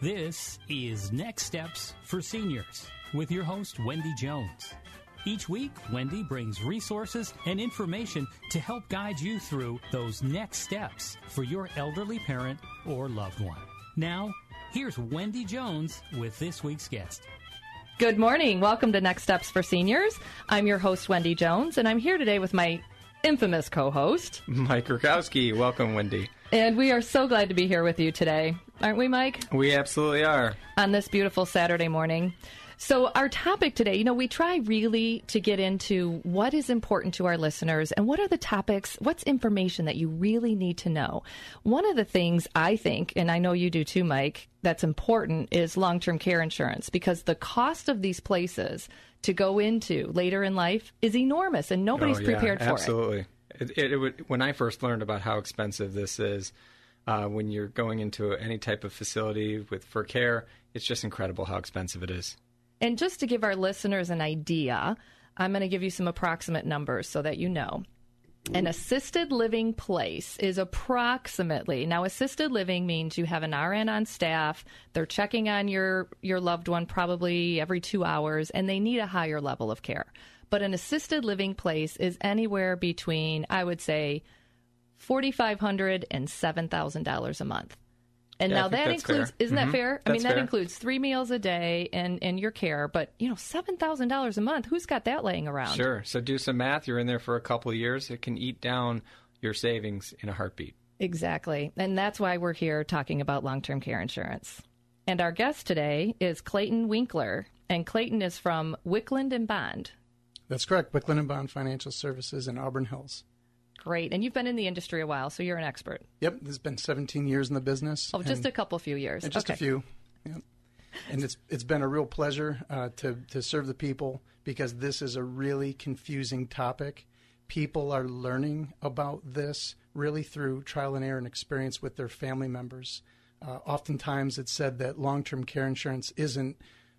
This is Next Steps for Seniors with your host, Wendy Jones. Each week, Wendy brings resources and information to help guide you through those next steps for your elderly parent or loved one. Now, here's Wendy Jones with this week's guest. Good morning. Welcome to Next Steps for Seniors. I'm your host, Wendy Jones, and I'm here today with my infamous co host, Mike Rutkowski. Welcome, Wendy. And we are so glad to be here with you today. Aren't we, Mike? We absolutely are. On this beautiful Saturday morning. So, our topic today, you know, we try really to get into what is important to our listeners and what are the topics, what's information that you really need to know. One of the things I think, and I know you do too, Mike, that's important is long term care insurance because the cost of these places to go into later in life is enormous and nobody's oh, yeah, prepared for absolutely. it. Absolutely. It, it, it, when I first learned about how expensive this is, uh, when you're going into any type of facility with for care, it's just incredible how expensive it is. And just to give our listeners an idea, I'm going to give you some approximate numbers so that you know. An assisted living place is approximately now assisted living means you have an RN on staff, they're checking on your your loved one probably every 2 hours and they need a higher level of care. But an assisted living place is anywhere between I would say $4500 and $7,000 a month. And yeah, now that includes, fair. isn't mm-hmm. that fair? That's I mean, that fair. includes three meals a day and, and your care, but you know, $7,000 a month, who's got that laying around? Sure. So do some math. You're in there for a couple of years. It can eat down your savings in a heartbeat. Exactly. And that's why we're here talking about long term care insurance. And our guest today is Clayton Winkler. And Clayton is from Wickland and Bond. That's correct. Wickland and Bond Financial Services in Auburn Hills. Great. And you've been in the industry a while, so you're an expert. Yep. There's been 17 years in the business. Oh, just a couple few years. Just okay. a few. Yep. And it's it's been a real pleasure uh, to to serve the people because this is a really confusing topic. People are learning about this really through trial and error and experience with their family members. Uh, oftentimes, it's said that long-term care insurance isn't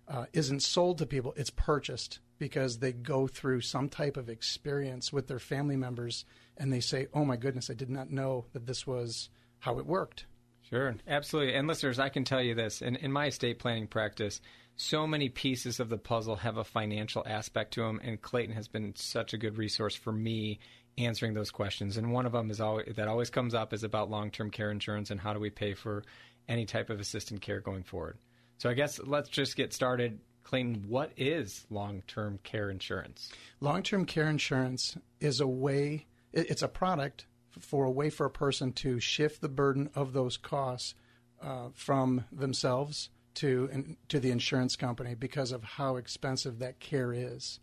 uh, isn't sold to people; it's purchased because they go through some type of experience with their family members, and they say, "Oh my goodness, I did not know that this was how it worked." Sure, absolutely. And listeners, I can tell you this: in, in my estate planning practice, so many pieces of the puzzle have a financial aspect to them, and Clayton has been such a good resource for me answering those questions. And one of them is always, that always comes up is about long-term care insurance and how do we pay for any type of assisted care going forward. So I guess let's just get started. Clayton, what is long-term care insurance? Long-term care insurance is a way. It's a product for a way for a person to shift the burden of those costs uh, from themselves to in, to the insurance company because of how expensive that care is.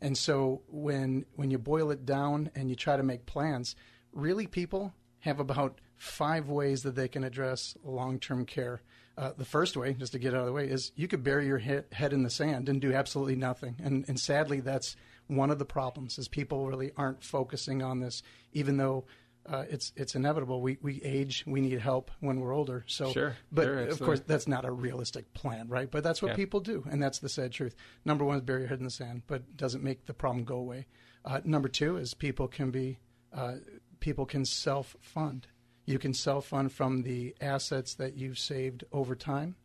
And so when when you boil it down and you try to make plans, really people have about five ways that they can address long-term care. Uh, the first way, just to get out of the way, is you could bury your head, head in the sand and do absolutely nothing. And, and sadly, that's one of the problems is people really aren't focusing on this, even though uh, it's it's inevitable. We we age. We need help when we're older. So, sure, but sure, of course, that's not a realistic plan, right? But that's what Yeah. people do, and that's the sad truth. Number one is bury your head in the sand, but doesn't make the problem go away. Uh, number two is people can be uh, people can self fund. You can self fund from the assets that you've saved over time,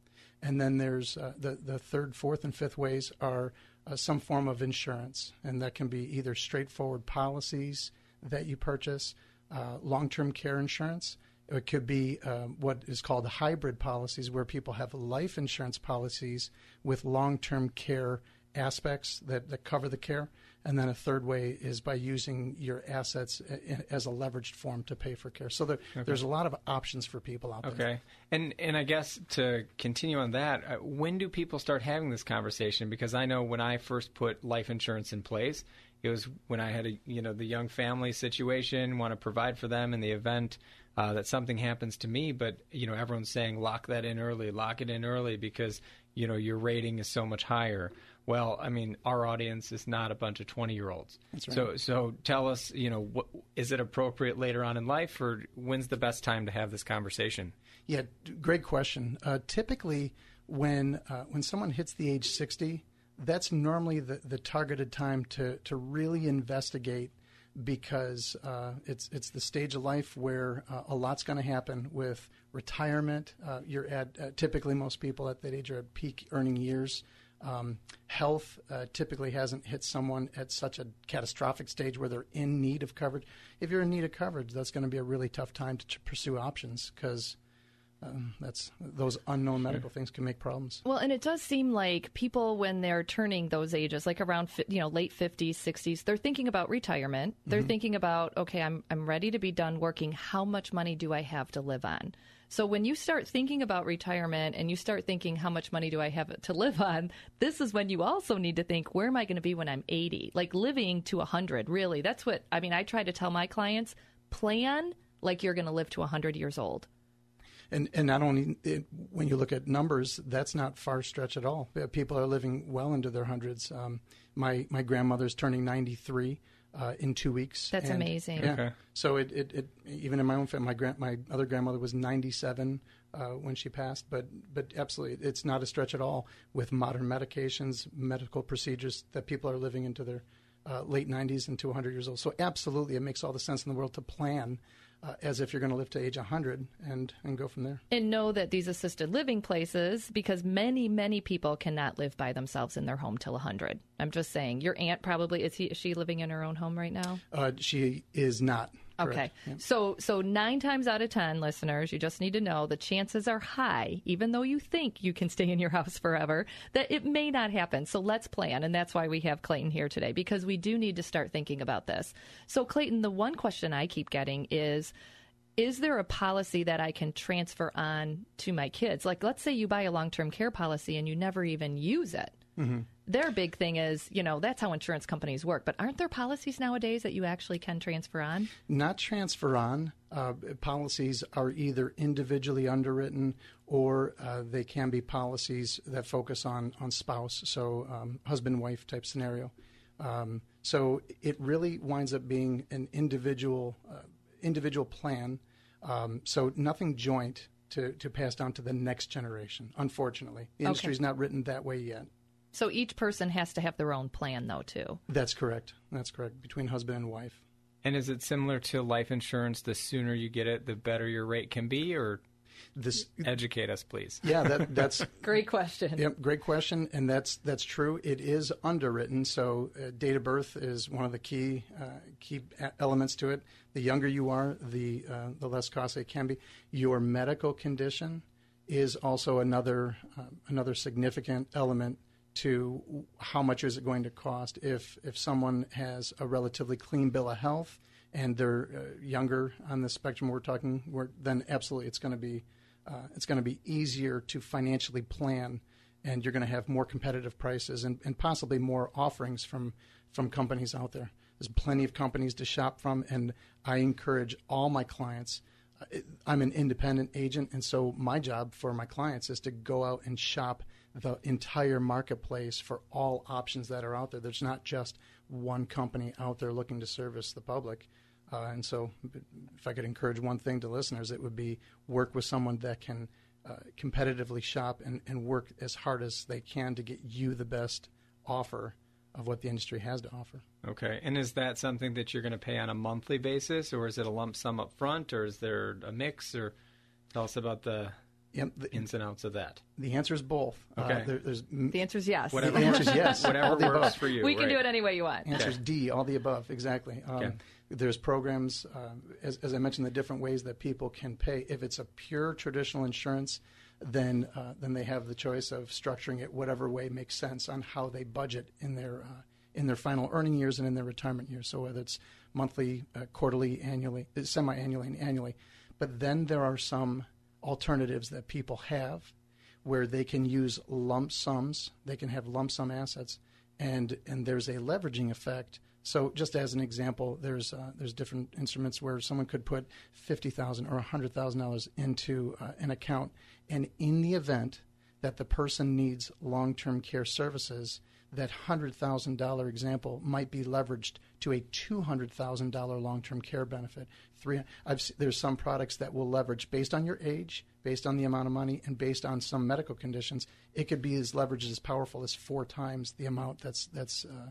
and then there's uh, the the third, fourth, and fifth ways are uh, some form of insurance, and that can be either straightforward policies that you purchase, uh, long term care insurance. It could be um, what is called hybrid policies, where people have life insurance policies with long term care aspects that, that cover the care. And then a third way is by using your assets as a leveraged form to pay for care. So there, there's a lot of options for people out there. Okay, and and I guess to continue on that, uh, when do people start having this conversation? Because I know when I first put life insurance in place, it was when I had a you know the young family situation, want to provide for them in the event uh, that something happens to me, but you know everyone's saying lock that in early, lock it in early because you know your rating is so much higher. Well, I mean, our audience is not a bunch of twenty-year-olds. Right. So, so tell us, you know, what, is it appropriate later on in life, or when's the best time to have this conversation? Yeah, great question. Uh, typically, when uh, when someone hits the age sixty, that's normally the, the targeted time to to really investigate because uh, it's it's the stage of life where uh, a lot's going to happen with retirement. Uh, you're at uh, typically most people at that age are at peak earning years. Um, health uh, typically hasn't hit someone at such a catastrophic stage where they're in need of coverage. If you're in need of coverage, that's going to be a really tough time to ch- pursue options because um, that's those unknown medical things can make problems. Well, and it does seem like people when they're turning those ages, like around fi- you know late fifties, sixties, they're thinking about retirement. They're thinking about okay, I'm I'm ready to be done working. How much money do I have to live on? So when you start thinking about retirement and you start thinking how much money do I have to live on, this is when you also need to think where am I going to be when I'm 80? Like living to 100, really. That's what I mean, I try to tell my clients, plan like you're going to live to 100 years old. And and not only it, when you look at numbers, that's not far stretch at all. People are living well into their hundreds. Um, my my grandmother's turning 93 uh, in two weeks. That's and- amazing. Yeah. Okay. So it, it, it even in my own family, my grand my other grandmother was 97 uh, when she passed. But but absolutely, it's not a stretch at all with modern medications, medical procedures that people are living into their uh, late 90s and to 100 years old. So absolutely, it makes all the sense in the world to plan. Uh, as if you're going to live to age 100 and, and go from there. and know that these assisted living places because many many people cannot live by themselves in their home till 100 i'm just saying your aunt probably is, he, is she living in her own home right now Uh, she is not. Okay. Yeah. so so nine times out of ten listeners you just need to know the chances are high even though you think you can stay in your house forever that it may not happen so let's plan and that's why we have clayton here today because we do need to start thinking about this so clayton the one question i keep getting is is there a policy that I can transfer on to my kids? Like, let's say you buy a long term care policy and you never even use it. Mm-hmm. Their big thing is, you know, that's how insurance companies work. But aren't there policies nowadays that you actually can transfer on? Not transfer on. Uh, policies are either individually underwritten or uh, they can be policies that focus on, on spouse, so um, husband wife type scenario. Um, so it really winds up being an individual uh, individual plan. Um, so nothing joint to, to pass down to the next generation. Unfortunately, the industry is not written that way yet. So each person has to have their own plan, though, too. That's correct. That's correct. Between husband and wife. And is it similar to life insurance? The sooner you get it, the better your rate can be, or This, educate us, please. yeah, that, that's Great question. Yep, great question, and that's that's true. It is underwritten, so uh, date of birth is one of the key uh, key elements to it. The younger you are, the uh, the less costly it can be. Your medical condition is also another uh, another significant element to how much is it going to cost if if someone has a relatively clean bill of health and they're uh, younger on the spectrum we're talking, we're, then absolutely it's going to be uh, it's going to be easier to financially plan, and you're going to have more competitive prices and, and possibly more offerings from from companies out there. There's plenty of companies to shop from, and I encourage all my clients. uh, I'm an independent agent, and so my job for my clients is to go out and shop the entire marketplace for all options that are out there. There's not just one company out there looking to service the public. Uh, and so, if I could encourage one thing to listeners, it would be work with someone that can uh, competitively shop and, and work as hard as they can to get you the best offer of what the industry has to offer. Okay. And is that something that you're going to pay on a monthly basis, or is it a lump sum up front, or is there a mix? Or tell us about the Yep, the, ins and outs of that. the answer is both. Okay. Uh, there, there's m- The answer is yes. Whatever the answer is yes. Whatever the works above. for you. we can right. do it any way you want. Answer is D, all the above, exactly. Um, Okay. There's programs, uh, as, as I mentioned, the different ways that people can pay. If it's a pure traditional insurance, then uh, then they have the choice of structuring it whatever way makes sense on how they budget in their uh, in their final earning years and in their retirement years. So whether it's monthly, uh, quarterly, annually, uh, semi-annually, and annually. But then there are some alternatives that people have where they can use lump sums. They can have lump sum assets, and and there's a leveraging effect So, just as an example, there's uh, there's different instruments where someone could put fifty thousand or hundred thousand dollars into uh, an account, and in the event that the person needs long-term care services, that hundred thousand dollar example might be leveraged to a two hundred thousand dollar long-term care benefit. Three, I've, there's some products that will leverage based on your age, based on the amount of money, and based on some medical conditions. It could be as leveraged as powerful as four times the amount that's that's uh,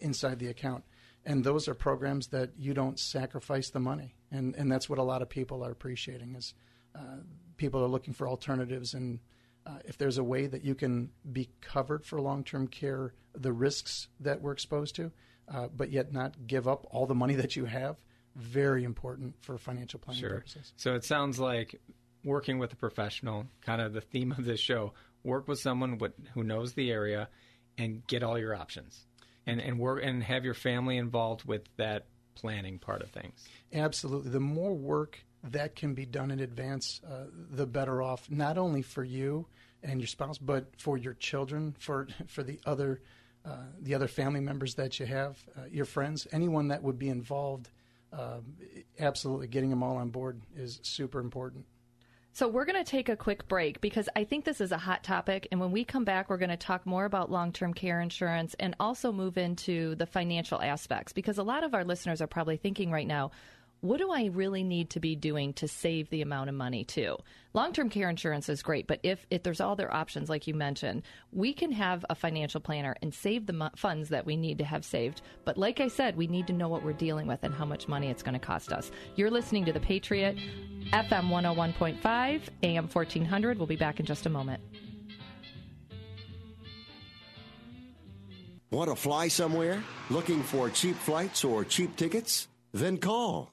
inside the account. And those are programs that you don't sacrifice the money, and and that's what a lot of people are appreciating is uh, people are looking for alternatives and. Uh, if there's a way that you can be covered for long-term care, the risks that we're exposed to, uh, but yet not give up all the money that you have, very important for financial planning Sure. purposes. So it sounds like working with a professional, kind of the theme of this show. Work with someone who knows the area, and get all your options, and and work and have your family involved with that planning part of things. Absolutely. The more work that can be done in advance, uh, the better off, not only for you and your spouse, but for your children, for for the other uh, the other family members that you have, uh, your friends, anyone that would be involved. Uh, absolutely, getting them all on board is super important. So we're going to take a quick break because I think this is a hot topic. And when we come back, we're going to talk more about long term care insurance and also move into the financial aspects because a lot of our listeners are probably thinking right now, what do I really need to be doing to save the amount of money too? Long-term care insurance is great, but if, if there's other options like you mentioned, we can have a financial planner and save the mo- funds that we need to have saved. But like I said, we need to know what we're dealing with and how much money it's going to cost us. You're listening to the Patriot FM 101.5 AM 1400. We'll be back in just a moment. Want to fly somewhere? Looking for cheap flights or cheap tickets? Then call.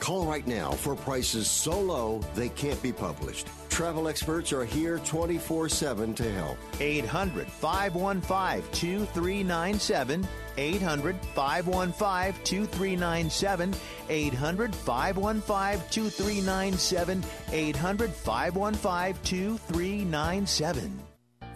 Call right now for prices so low they can't be published. Travel experts are here 24 7 to help. 800 515 2397. 800 515 2397. 800 515 2397. 800 515 2397.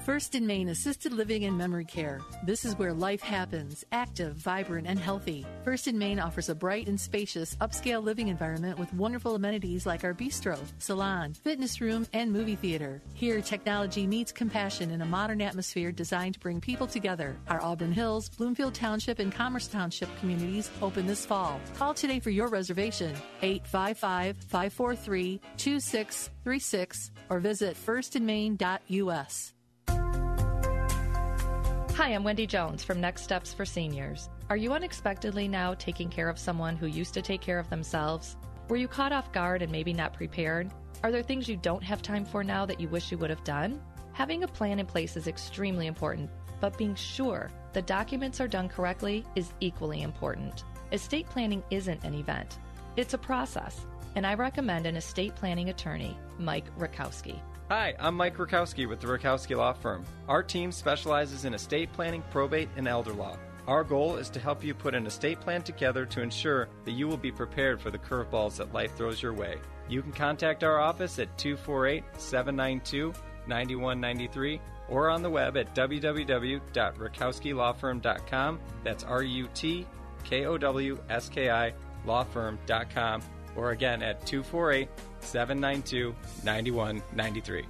First in Maine Assisted Living and Memory Care. This is where life happens, active, vibrant, and healthy. First in Maine offers a bright and spacious, upscale living environment with wonderful amenities like our bistro, salon, fitness room, and movie theater. Here, technology meets compassion in a modern atmosphere designed to bring people together. Our Auburn Hills, Bloomfield Township, and Commerce Township communities open this fall. Call today for your reservation, 855 543 2636, or visit firstinmaine.us. Hi, I'm Wendy Jones from Next Steps for Seniors. Are you unexpectedly now taking care of someone who used to take care of themselves? Were you caught off guard and maybe not prepared? Are there things you don't have time for now that you wish you would have done? Having a plan in place is extremely important, but being sure the documents are done correctly is equally important. Estate planning isn't an event, it's a process, and I recommend an estate planning attorney, Mike Rutkowski. Hi, I'm Mike Rutkowski with the Rutkowski Law Firm. Our team specializes in estate planning, probate, and elder law. Our goal is to help you put an estate plan together to ensure that you will be prepared for the curveballs that life throws your way. You can contact our office at 248 792 9193 or on the web at www.rutkowskilawfirm.com. That's R U T K O W S K I lawfirm.com or again at 248 792 9193.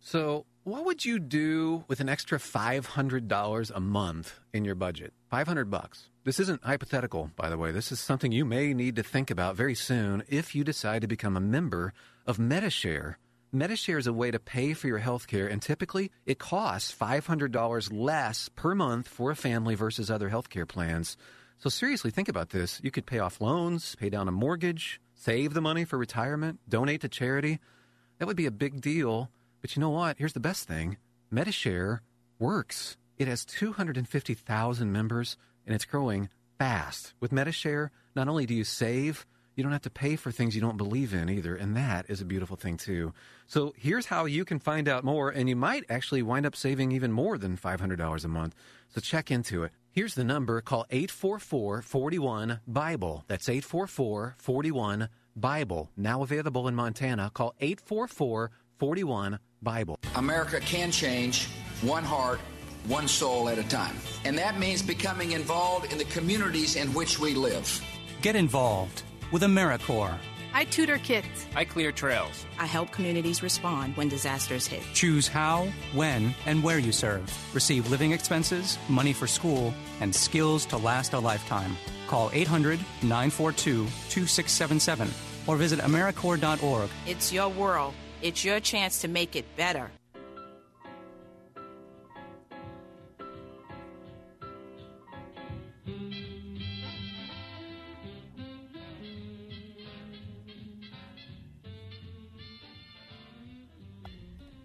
So, what would you do with an extra $500 a month in your budget? 500 bucks. This isn't hypothetical, by the way. This is something you may need to think about very soon if you decide to become a member of Medi-Share. Medi-Share is a way to pay for your health care, and typically it costs $500 less per month for a family versus other healthcare plans. So, seriously, think about this. You could pay off loans, pay down a mortgage, save the money for retirement, donate to charity. That would be a big deal. But you know what? Here's the best thing Medi-Share works. It has 250,000 members and it's growing fast. With Medi-Share, not only do you save, you don't have to pay for things you don't believe in either, and that is a beautiful thing too. So here's how you can find out more, and you might actually wind up saving even more than $500 a month. So check into it. Here's the number. Call 844 41 Bible. That's 844 41 Bible. Now available in Montana. Call 844 41 Bible. America can change one heart, one soul at a time. And that means becoming involved in the communities in which we live. Get involved with AmeriCorps. I tutor kids. I clear trails. I help communities respond when disasters hit. Choose how, when, and where you serve. Receive living expenses, money for school, and skills to last a lifetime. Call 800 942 2677 or visit AmeriCorps.org. It's your world. It's your chance to make it better.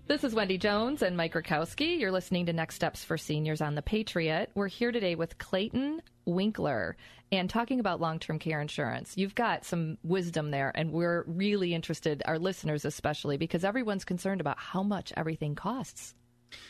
This is Wendy Jones and Mike Rutkowski. You're listening to Next Steps for Seniors on the Patriot. We're here today with Clayton Winkler and talking about long term care insurance. You've got some wisdom there, and we're really interested, our listeners especially, because everyone's concerned about how much everything costs.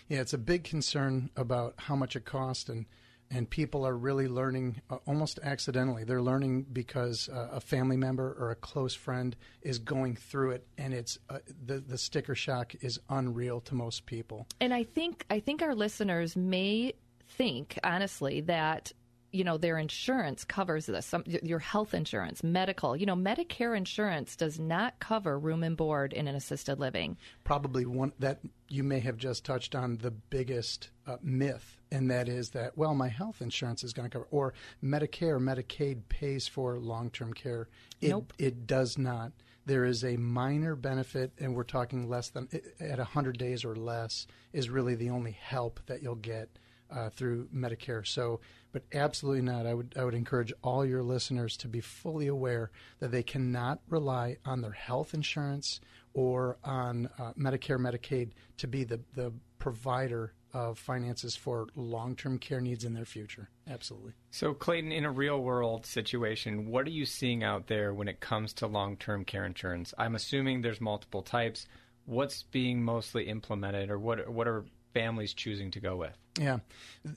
Yeah, it's a big concern about how much it costs, and and people are really learning uh, almost accidentally. They're learning because uh, a family member or a close friend is going through it, and it's uh, the the sticker shock is unreal to most people. And I think I think our listeners may think honestly that you know their insurance covers this some, your health insurance medical you know medicare insurance does not cover room and board in an assisted living probably one that you may have just touched on the biggest uh, myth and that is that well my health insurance is going to cover or medicare medicaid pays for long-term care it, nope. it does not there is a minor benefit and we're talking less than at 100 days or less is really the only help that you'll get uh, through Medicare. So, but absolutely not. I would I would encourage all your listeners to be fully aware that they cannot rely on their health insurance or on uh, Medicare, Medicaid to be the the provider of finances for long term care needs in their future. Absolutely. So, Clayton, in a real world situation, what are you seeing out there when it comes to long term care insurance? I'm assuming there's multiple types. What's being mostly implemented, or what what are families choosing to go with? Yeah.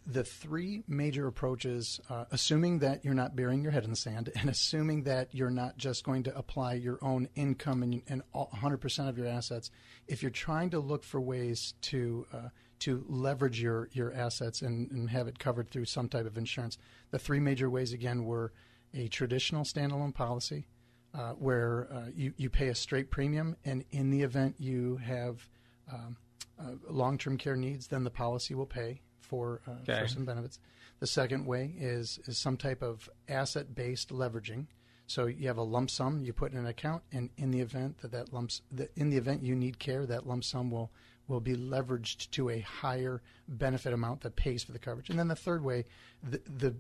The three major approaches, uh, assuming that you're not burying your head in the sand and assuming that you're not just going to apply your own income and, and 100% of your assets, if you're trying to look for ways to uh, to leverage your, your assets and, and have it covered through some type of insurance, the three major ways again were a traditional standalone policy, uh, where uh, you, you pay a straight premium, and in the event you have um, uh, long-term care needs, then the policy will pay for uh, okay. for some benefits. The second way is is some type of asset-based leveraging. So you have a lump sum you put in an account, and in the event that that lumps, that in the event you need care, that lump sum will will be leveraged to a higher benefit amount that pays for the coverage. And then the third way, the the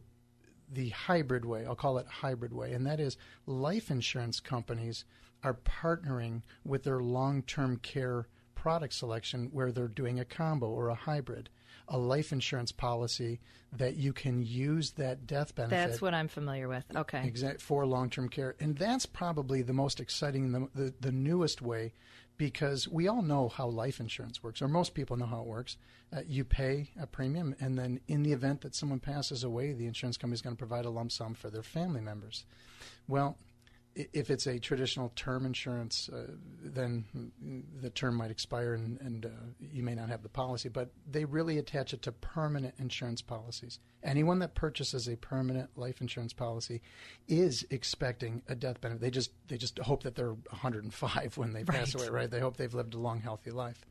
the hybrid way, I'll call it hybrid way, and that is life insurance companies are partnering with their long-term care product selection where they're doing a combo or a hybrid, a life insurance policy that you can use that death benefit. That's what I'm familiar with. Okay. Exact for long-term care, and that's probably the most exciting, the, the, the newest way, because we all know how life insurance works, or most people know how it works. Uh, you pay a premium, and then in the event that someone passes away, the insurance company is going to provide a lump sum for their family members. Well, if it's a traditional term insurance, uh, then the term might expire and, and uh, you may not have the policy. But they really attach it to permanent insurance policies. Anyone that purchases a permanent life insurance policy is expecting a death benefit. They just they just hope that they're 105 when they pass Right. away, right? They hope they've lived a long, healthy life.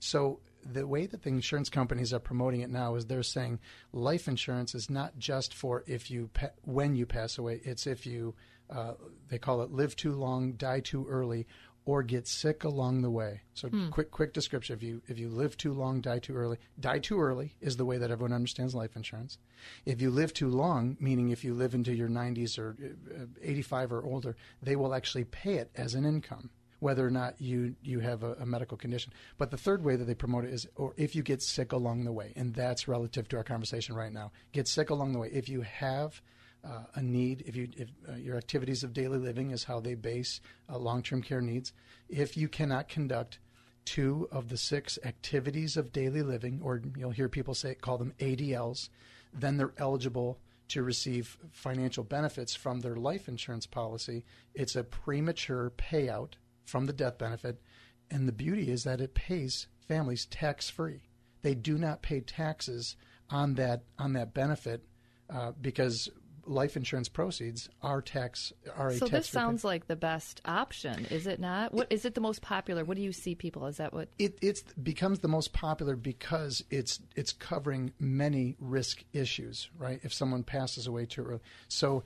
So the way that the insurance companies are promoting it now is they're saying life insurance is not just for if you pa- when you pass away. It's if you uh, they call it live too long, die too early, or get sick along the way. So Hmm. quick quick description: if you if you live too long, die too early. Die too early is the way that everyone understands life insurance. If you live too long, meaning if you live into your 90s or uh, 85 or older, they will actually pay it as an income whether or not you you have a, a, medical condition. But the third way that they promote it is, or if you get sick along the way, and that's relative to our conversation right now. Get sick along the way. If you have uh, a need, if you if uh, your activities of daily living is how they base uh, long-term care needs, if you cannot conduct two of the six activities of daily living, or you'll hear people say call them ADLs, then they're eligible to receive financial benefits from their life insurance policy. It's a premature payout from the death benefit, and the beauty is that it pays families tax free. They do not pay taxes on that on that benefit uh, because life insurance proceeds are tax are so this sounds like the best option is it not? What is it the most popular? What do you see people is that what? It it's becomes the most popular because it's it's covering many risk issues right? If someone passes away too early. So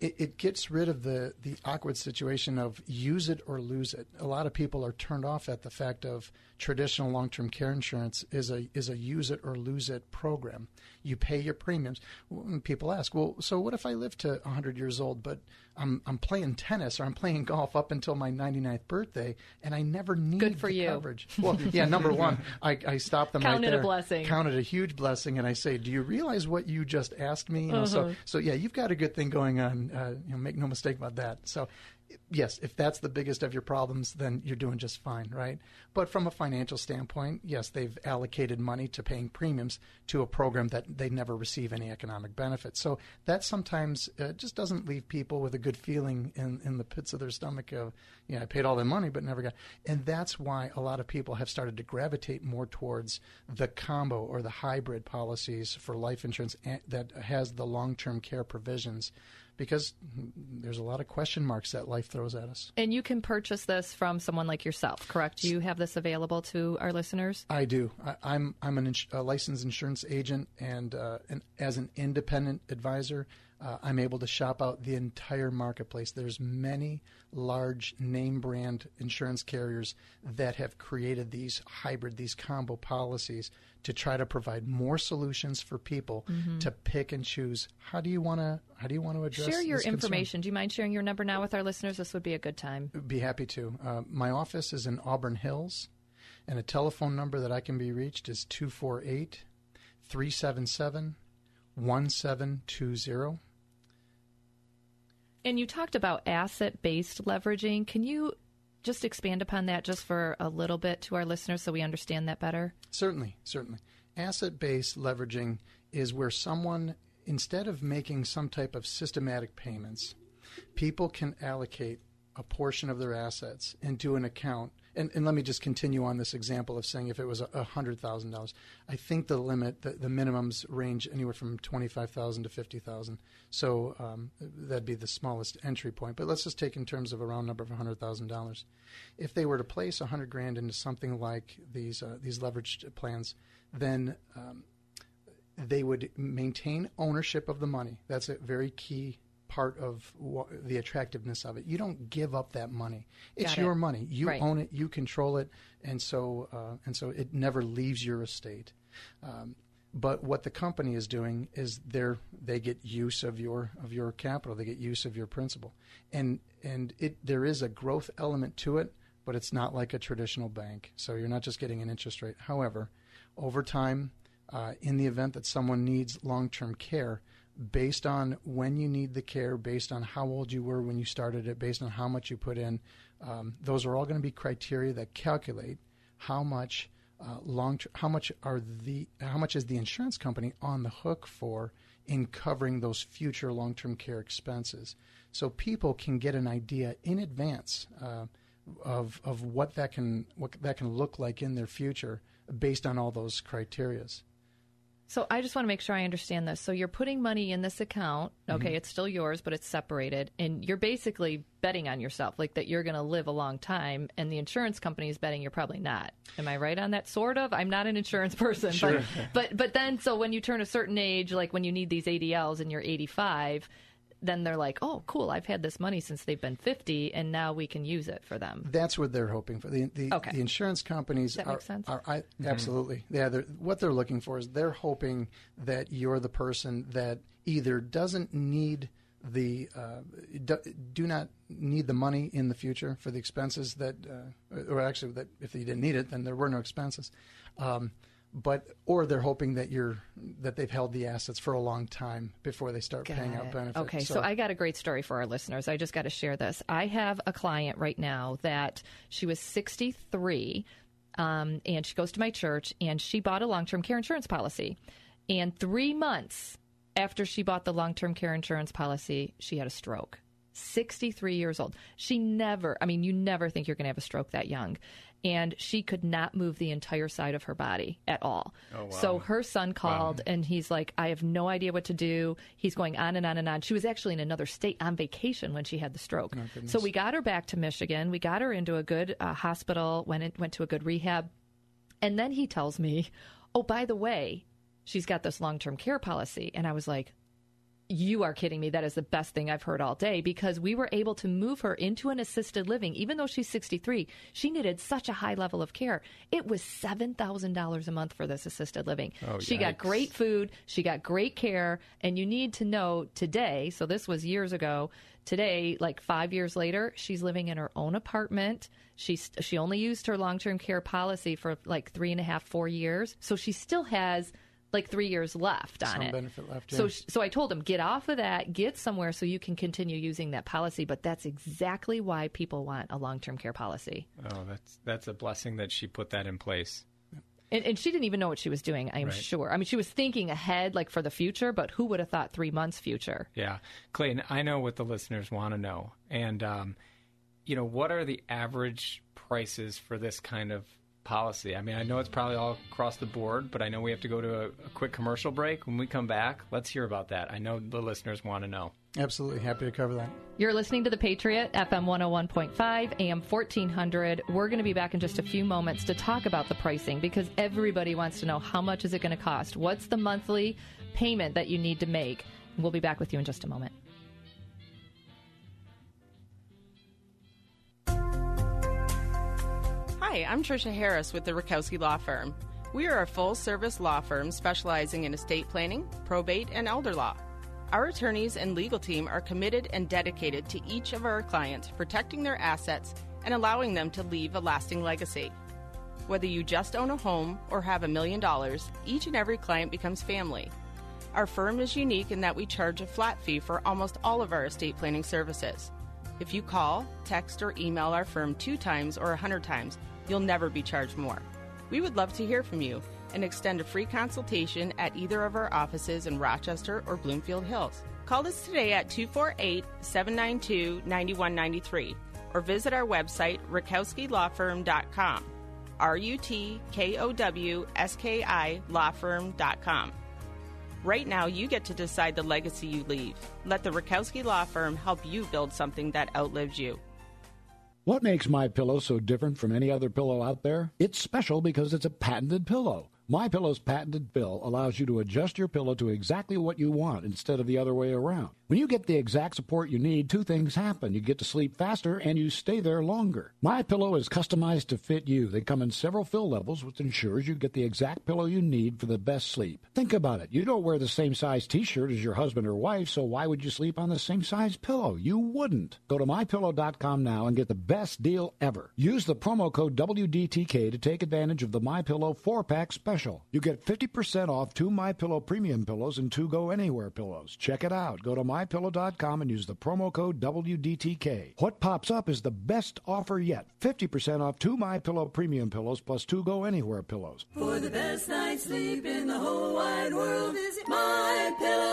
it, it, gets rid of the, the awkward situation of use it or lose it. A lot of people are turned off at the fact of traditional long term care insurance is a is a use it or lose it program. You pay your premiums. When people ask, well, so what if I live to 100 years old, but I'm I'm playing tennis or I'm playing golf up until my 99th birthday, and I never need Good for the you. coverage. Well, yeah, number one, I, I stop them Count right it there. a blessing. Count it a huge blessing, and I say, do you realize what you just asked me? You know, Uh-huh. So so yeah, you've got a good thing going on. Uh, you know, make no mistake about that. So yes, if that's the biggest of your problems, then you're doing just fine, right? But from a financial standpoint, yes, they've allocated money to paying premiums to a program that they never receive any economic benefit. So that sometimes uh, just doesn't leave people with a good feeling in, in the pits of their stomach of, you know, I paid all that money but never got. And that's why a lot of people have started to gravitate more towards the combo or the hybrid policies for life insurance that has the long-term care provisions because there's a lot of question marks that life throws at us. and you can purchase this from someone like yourself correct you have this available to our listeners I do. I, I'm I'm an ins- a licensed insurance agent, and uh, and as an independent advisor, uh, I'm able to shop out the entire marketplace. There's many large name brand insurance carriers that have created these hybrid, these combo policies to try to provide more solutions for people Mhm. to pick and choose. How do you want to How do you want to address? share your this concern? information do you mind sharing your number now with our listeners this would be a good time Be happy to. Uh, my office is in Auburn Hills, and a telephone number that I can be reached is 248 377 1720. And you talked about asset based leveraging. Can you just expand upon that just for a little bit to our listeners so we understand that better? Certainly, certainly. Asset based leveraging is where someone, instead of making some type of systematic payments, people can allocate a portion of their assets into an account. And, and let me just continue on this example of saying if it was a hundred thousand dollars, I think the limit, the, the minimums range anywhere from twenty five thousand to fifty thousand. So um, that'd be the smallest entry point. But let's just take in terms of a round number of hundred thousand dollars. If they were to place a hundred grand into something like these uh, these leveraged plans, then um, they would maintain ownership of the money. That's a very key part of wha- the attractiveness of it. You don't give up that money. It's Got it. your money. You Right. own it. You control it, and so uh, and so it never leaves your estate. Um, but what the company is doing is they're they get use of your of your capital. They get use of your principal, and and it there is a growth element to it, but it's not like a traditional bank. So you're not just getting an interest rate. However, over time, uh, in the event that someone needs long term care, based on when you need the care, based on how old you were when you started it, based on how much you put in, um, those are all going to be criteria that calculate how much uh, long how much are the how much is the insurance company on the hook for in covering those future long term care expenses. So people can get an idea in advance uh, of of what that can what that can look like in their future based on all those criterias. So I just want to make sure I understand this. So you're putting money in this account. Okay, Mhm. it's still yours, but it's separated. And you're basically betting on yourself, like that you're going to live a long time. And the insurance company is betting you're probably not. Am I right on that? Sort of. I'm not an insurance person. Sure. But, but, but then, so when you turn a certain age, like when you need these ADLs and you're 85, then they're like, oh, cool, I've had this money since they've been 50, and now we can use it for them. That's what they're hoping for. The the, Okay. the insurance companies That are, makes sense. are I, absolutely yeah. They're, what they're looking for is they're hoping that you're the person that either doesn't need the uh, do, do, not need the money in the future for the expenses that, uh, or actually, that if you didn't need it, then there were no expenses. Um, but or they're hoping that you're that they've held the assets for a long time before they start got paying it. out benefits. Okay, so, so, I got a great story for our listeners. I just got to share this. I have a client right now that she was 63, um, and she goes to my church, and she bought a long-term care insurance policy, and three months after she bought the long-term care insurance policy, she had a stroke. 63 years old. She never, I mean, you never think you're going to have a stroke that young and she could not move the entire side of her body at all. Oh, wow. So her son called wow. and he's like, I have no idea what to do. He's going on and on and on. She was actually in another state on vacation when she had the stroke. Oh, so we got her back to Michigan. We got her into a good uh, hospital, went, in, went to a good rehab. And then he tells me, Oh, by the way, she's got this long term care policy. And I was like, you are kidding me. That is the best thing I've heard all day because we were able to move her into an assisted living. Even though she's 63, she needed such a high level of care. It was $7,000 a month for this assisted living. Oh, she yikes. got great food, she got great care. And you need to know today, so this was years ago, today, like five years later, she's living in her own apartment. She's, she only used her long term care policy for like three and a half, four years. So she still has like three years left on Some it. benefit left. Yeah. So, so I told him get off of that, get somewhere so you can continue using that policy. But that's exactly why people want a long term care policy. Oh, that's that's a blessing that she put that in place. And, and she didn't even know what she was doing. I'm right. sure. I mean, she was thinking ahead, like for the future. But who would have thought three months future? Yeah, Clayton, I know what the listeners want to know, and um, you know, what are the average prices for this kind of policy? I mean, I know it's probably all across the board, but I know we have to go to a, a, quick commercial break. When we come back, let's hear about that. I know the listeners want to know. Absolutely. Happy to cover that. You're listening to The Patriot, FM 101.5, AM 1400. We're going to be back in just a few moments to talk about the pricing because everybody wants to know how much is it going to cost? What's the monthly payment that you need to make? We'll be back with you in just a moment. Hi, I'm Tricia Harris with the Rutkowski Law Firm. We are a full service law firm specializing in estate planning, probate, and elder law. Our attorneys and legal team are committed and dedicated to each of our clients, protecting their assets and allowing them to leave a lasting legacy. Whether you just own a home or have a million dollars, each and every client becomes family. Our firm is unique in that we charge a flat fee for almost all of our estate planning services. If you call, text, or email our firm two times or a hundred times, You'll never be charged more. We would love to hear from you and extend a free consultation at either of our offices in Rochester or Bloomfield Hills. Call us today at 248 792 9193 or visit our website, rutkowskilawfirm.com. R U T K O W S K I lawfirm.com. Right now, you get to decide the legacy you leave. Let the Rutkowski Law Firm help you build something that outlives you. What makes my pillow so different from any other pillow out there? It's special because it's a patented pillow. My Pillow's patented fill allows you to adjust your pillow to exactly what you want instead of the other way around. When you get the exact support you need, two things happen. You get to sleep faster and you stay there longer. My Pillow is customized to fit you. They come in several fill levels, which ensures you get the exact pillow you need for the best sleep. Think about it. You don't wear the same size t-shirt as your husband or wife, so why would you sleep on the same size pillow? You wouldn't. Go to mypillow.com now and get the best deal ever. Use the promo code WDTK to take advantage of the My Pillow 4-pack special special. You get 50% off two My Pillow premium pillows and two Go Anywhere pillows. Check it out. Go to mypillow.com and use the promo code WDTK. What pops up is the best offer yet. 50% off two My Pillow premium pillows plus two Go Anywhere pillows. For the best night's sleep in the whole wide world, visit mypillow.com.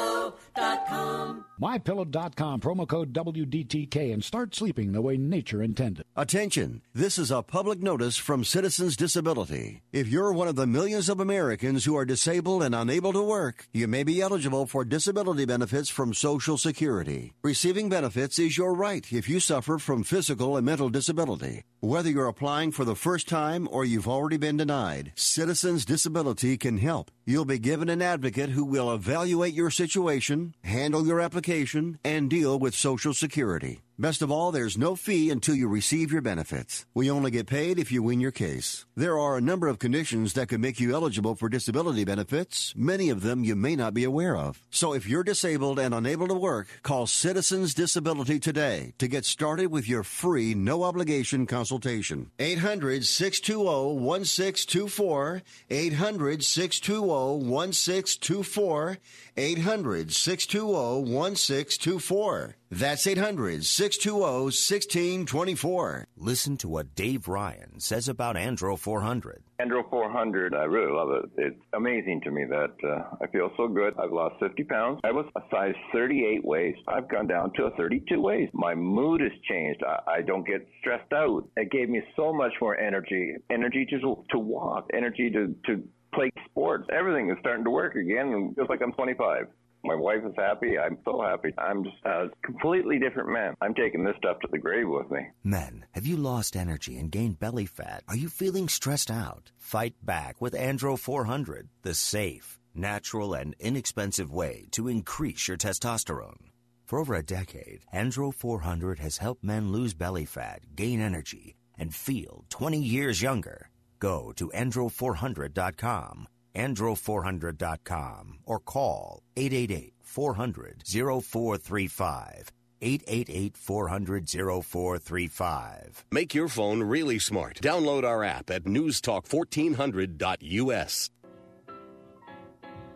MyPillow.com, promo code WDTK, and start sleeping the way nature intended. Attention! This is a public notice from Citizens Disability. If you're one of the millions of Americans who are disabled and unable to work, you may be eligible for disability benefits from Social Security. Receiving benefits is your right if you suffer from physical and mental disability. Whether you're applying for the first time or you've already been denied, Citizens Disability can help. You'll be given an advocate who will evaluate your situation, handle your application, and deal with Social Security. Best of all, there's no fee until you receive your benefits. We only get paid if you win your case. There are a number of conditions that could make you eligible for disability benefits, many of them you may not be aware of. So if you're disabled and unable to work, call Citizens Disability today to get started with your free, no obligation consultation. 800 620 1624. 800 620 1624. 800 620 1624. That's 800 620 1624. Listen to what Dave Ryan says about Andro 400. Andro 400, I really love it. It's amazing to me that uh, I feel so good. I've lost 50 pounds. I was a size 38 waist. I've gone down to a 32 waist. My mood has changed. I, I don't get stressed out. It gave me so much more energy. Energy to, to walk, energy to, to play sports. Everything is starting to work again. And feels like I'm 25. My wife is happy. I'm so happy. I'm just a completely different man. I'm taking this stuff to the grave with me. Men, have you lost energy and gained belly fat? Are you feeling stressed out? Fight back with Andro 400, the safe, natural, and inexpensive way to increase your testosterone. For over a decade, Andro 400 has helped men lose belly fat, gain energy, and feel 20 years younger. Go to andro400.com andro400.com or call 888-400-0435. 888-400-0435. Make your phone really smart. Download our app at newstalk1400.us.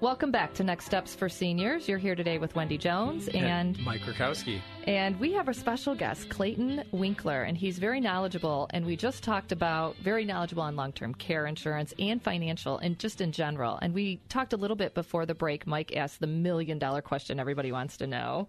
Welcome back to Next Steps for Seniors. You're here today with Wendy Jones and, Mike Rutkowski. And we have our special guest, Clayton Winkler, and he's very knowledgeable. And we just talked about very knowledgeable on long term care insurance and financial and just in general. And we talked a little bit before the break. Mike asked the million dollar question everybody wants to know.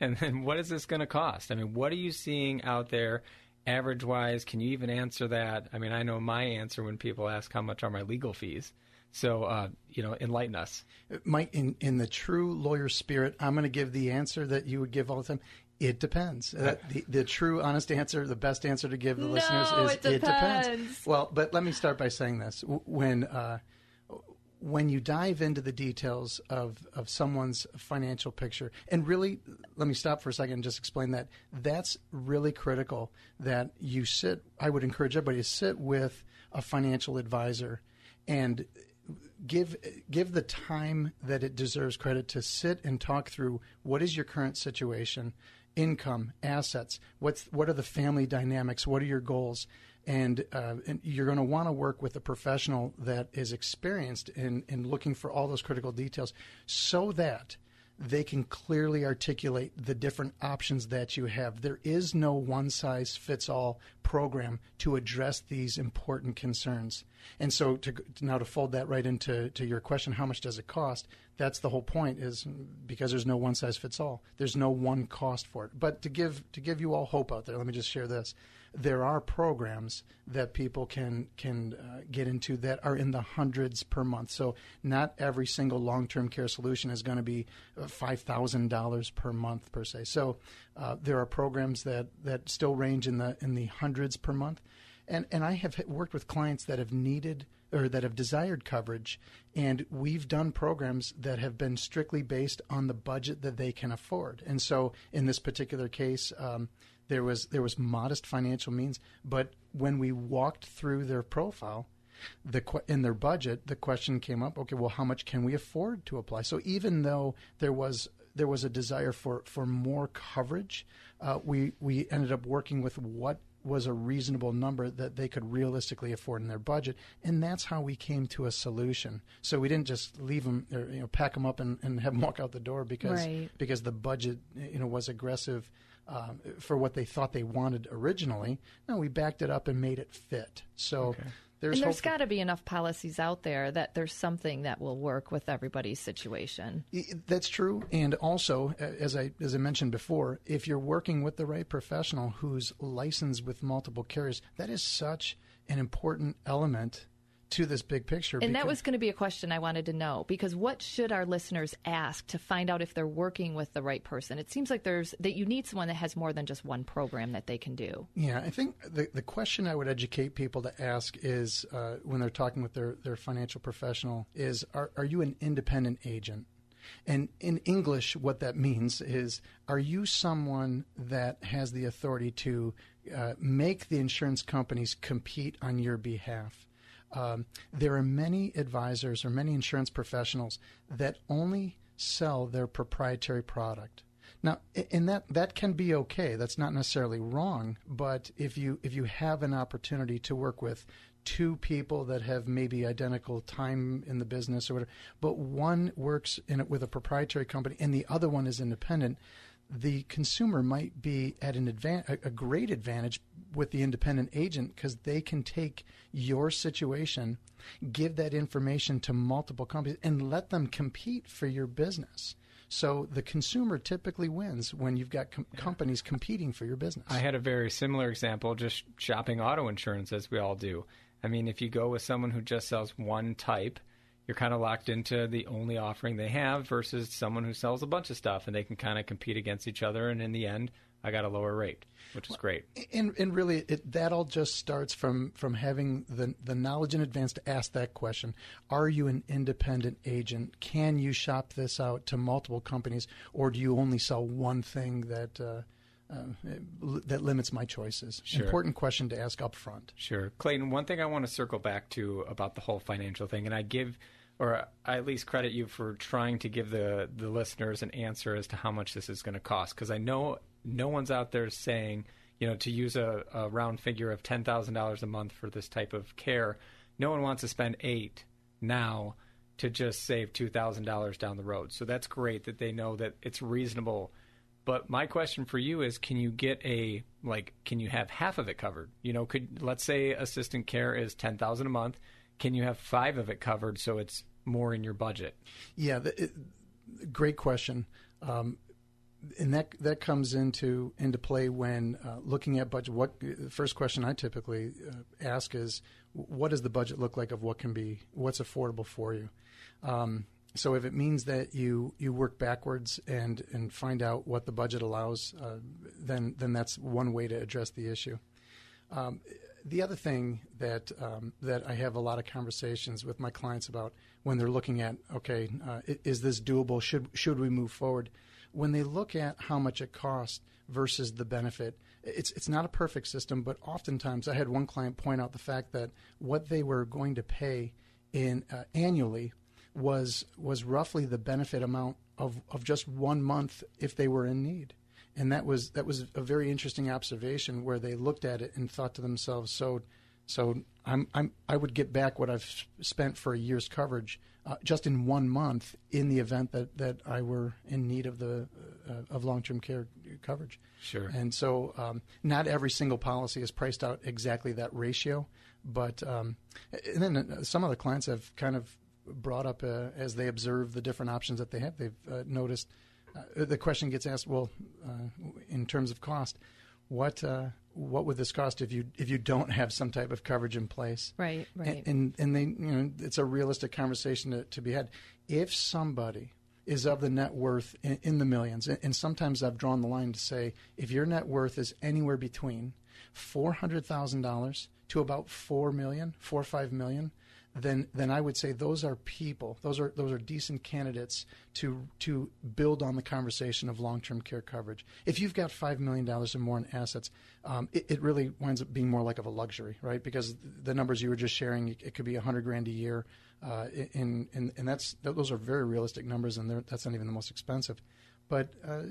And then what is this going to cost? I mean, what are you seeing out there? Average wise, can you even answer that? I mean, I know my answer when people ask how much are my legal fees. So, uh, you know, enlighten us. Mike, in, in the true lawyer spirit, I'm going to give the answer that you would give all the time. It depends. Uh, the, the true, honest answer, the best answer to give the No, listeners is it depends. Well, but let me start by saying this: when uh, when you dive into the details of of someone's financial picture, and really, let me stop for a second and just explain that that's really critical. That you sit. I would encourage everybody to sit with a financial advisor and give give the time that it deserves credit to sit and talk through what is your current situation, income, assets, what's what are the family dynamics, what are your goals, and, uh, and you're going to want to work with a professional that is experienced in in looking for all those critical details, so that they can clearly articulate the different options that you have. There is no one size fits all program to address these important concerns. And so to now to fold that right into to your question how much does it cost? That's the whole point is because there's no one size fits all. There's no one cost for it. But to give to give you all hope out there, let me just share this there are programs that people can can uh, get into that are in the hundreds per month. So not every single long term care solution is going to be uh, five thousand dollars per month per se. So uh, there are programs that that still range in the in the hundreds per month, and and I have worked with clients that have needed or that have desired coverage, and we've done programs that have been strictly based on the budget that they can afford. And so in this particular case. Um, there was there was modest financial means, but when we walked through their profile, the in their budget, the question came up. Okay, well, how much can we afford to apply? So even though there was there was a desire for for more coverage, uh, we we ended up working with what was a reasonable number that they could realistically afford in their budget, and that's how we came to a solution. So we didn't just leave them, or, you know, pack them up and, and have them walk out the door because Right. because the budget, you know, was aggressive um, for what they thought they wanted originally. No, we backed it up and made it fit. So there's and there's got to be enough policies out there that there's something that will work with everybody's situation. That's true, and also, as I as I mentioned before, if you're working with the right professional who's licensed with multiple carriers, that is such an important element to this big picture. And that was going to be a question I wanted to know because what should our listeners ask to find out if they're working with the right person? It seems like there's that you need someone that has more than just one program that they can do. Yeah, I think the the question I would educate people to ask is uh, when they're talking with their, their financial professional is are are you an independent agent? And in English, what that means is are you someone that has the authority to uh, make the insurance companies compete on your behalf? Um, there are many advisors or many insurance professionals that only sell their proprietary product. Now, and that that can be okay. That's not necessarily wrong. But if you if you have an opportunity to work with two people that have maybe identical time in the business or whatever, but one works in it with a proprietary company and the other one is independent, the consumer might be at an advan- a great advantage with the independent agent because they can take your situation, give that information to multiple companies, and let them compete for your business. So the consumer typically wins when you've got com- companies competing for your business. I had a very similar example just shopping auto insurance as we all do. I mean, if you go with someone who just sells one type, you're kind of locked into the only offering they have versus someone who sells a bunch of stuff and they can kind of compete against each other. And in the end, I got a lower rate, which is great. And, and really, it, that all just starts from, from having the, the knowledge in advance to ask that question Are you an independent agent? Can you shop this out to multiple companies, or do you only sell one thing that. Uh, uh, that limits my choices. Sure. Important question to ask up front. Sure. Clayton, one thing I want to circle back to about the whole financial thing, and I give or I at least credit you for trying to give the the listeners an answer as to how much this is going to cost because I know no one's out there saying you know to use a, a round figure of ten thousand dollars a month for this type of care. No one wants to spend eight now to just save two thousand dollars down the road. So that's great that they know that it's reasonable. But my question for you is can you get a like can you have half of it covered? You know, could let's say assistant care is 10,000 a month, can you have 5 of it covered so it's more in your budget? Yeah, the, it, great question. Um, and that that comes into into play when uh, looking at budget. What the first question I typically uh, ask is, what does the budget look like of what can be what's affordable for you? Um, so if it means that you you work backwards and and find out what the budget allows, uh, then then that's one way to address the issue. Um, the other thing that um, that I have a lot of conversations with my clients about when they're looking at okay, uh, is this doable? Should should we move forward? When they look at how much it costs versus the benefit, it's it's not a perfect system, but oftentimes I had one client point out the fact that what they were going to pay in uh, annually was was roughly the benefit amount of, of just one month if they were in need and that was that was a very interesting observation where they looked at it and thought to themselves, so so I'm, I'm I would get back what I've spent for a year's coverage uh, just in one month in the event that, that I were in need of the uh, of long term care coverage. Sure. And so um, not every single policy is priced out exactly that ratio, but um, and then uh, some of the clients have kind of brought up uh, as they observe the different options that they have. They've uh, noticed uh, the question gets asked, well, uh, in terms of cost, what uh, what would this cost if you if you don't have some type of coverage in place? Right, right. And and, and they, you know, it's a realistic conversation to, to be had. If somebody is of the net worth in, in the millions, and, and sometimes I've drawn the line to say if your net worth is anywhere between four hundred thousand dollars to about four million, four or five million, then then I would say those are people. Those are those are decent candidates to to build on the conversation of long term care coverage. If you've got five million dollars or more in assets, um, it, it, really winds up being more like of a luxury, right? Because the numbers you were just sharing, it could be a hundred grand a year, uh, in, in and that's those are very realistic numbers, and that's not even the most expensive. But uh,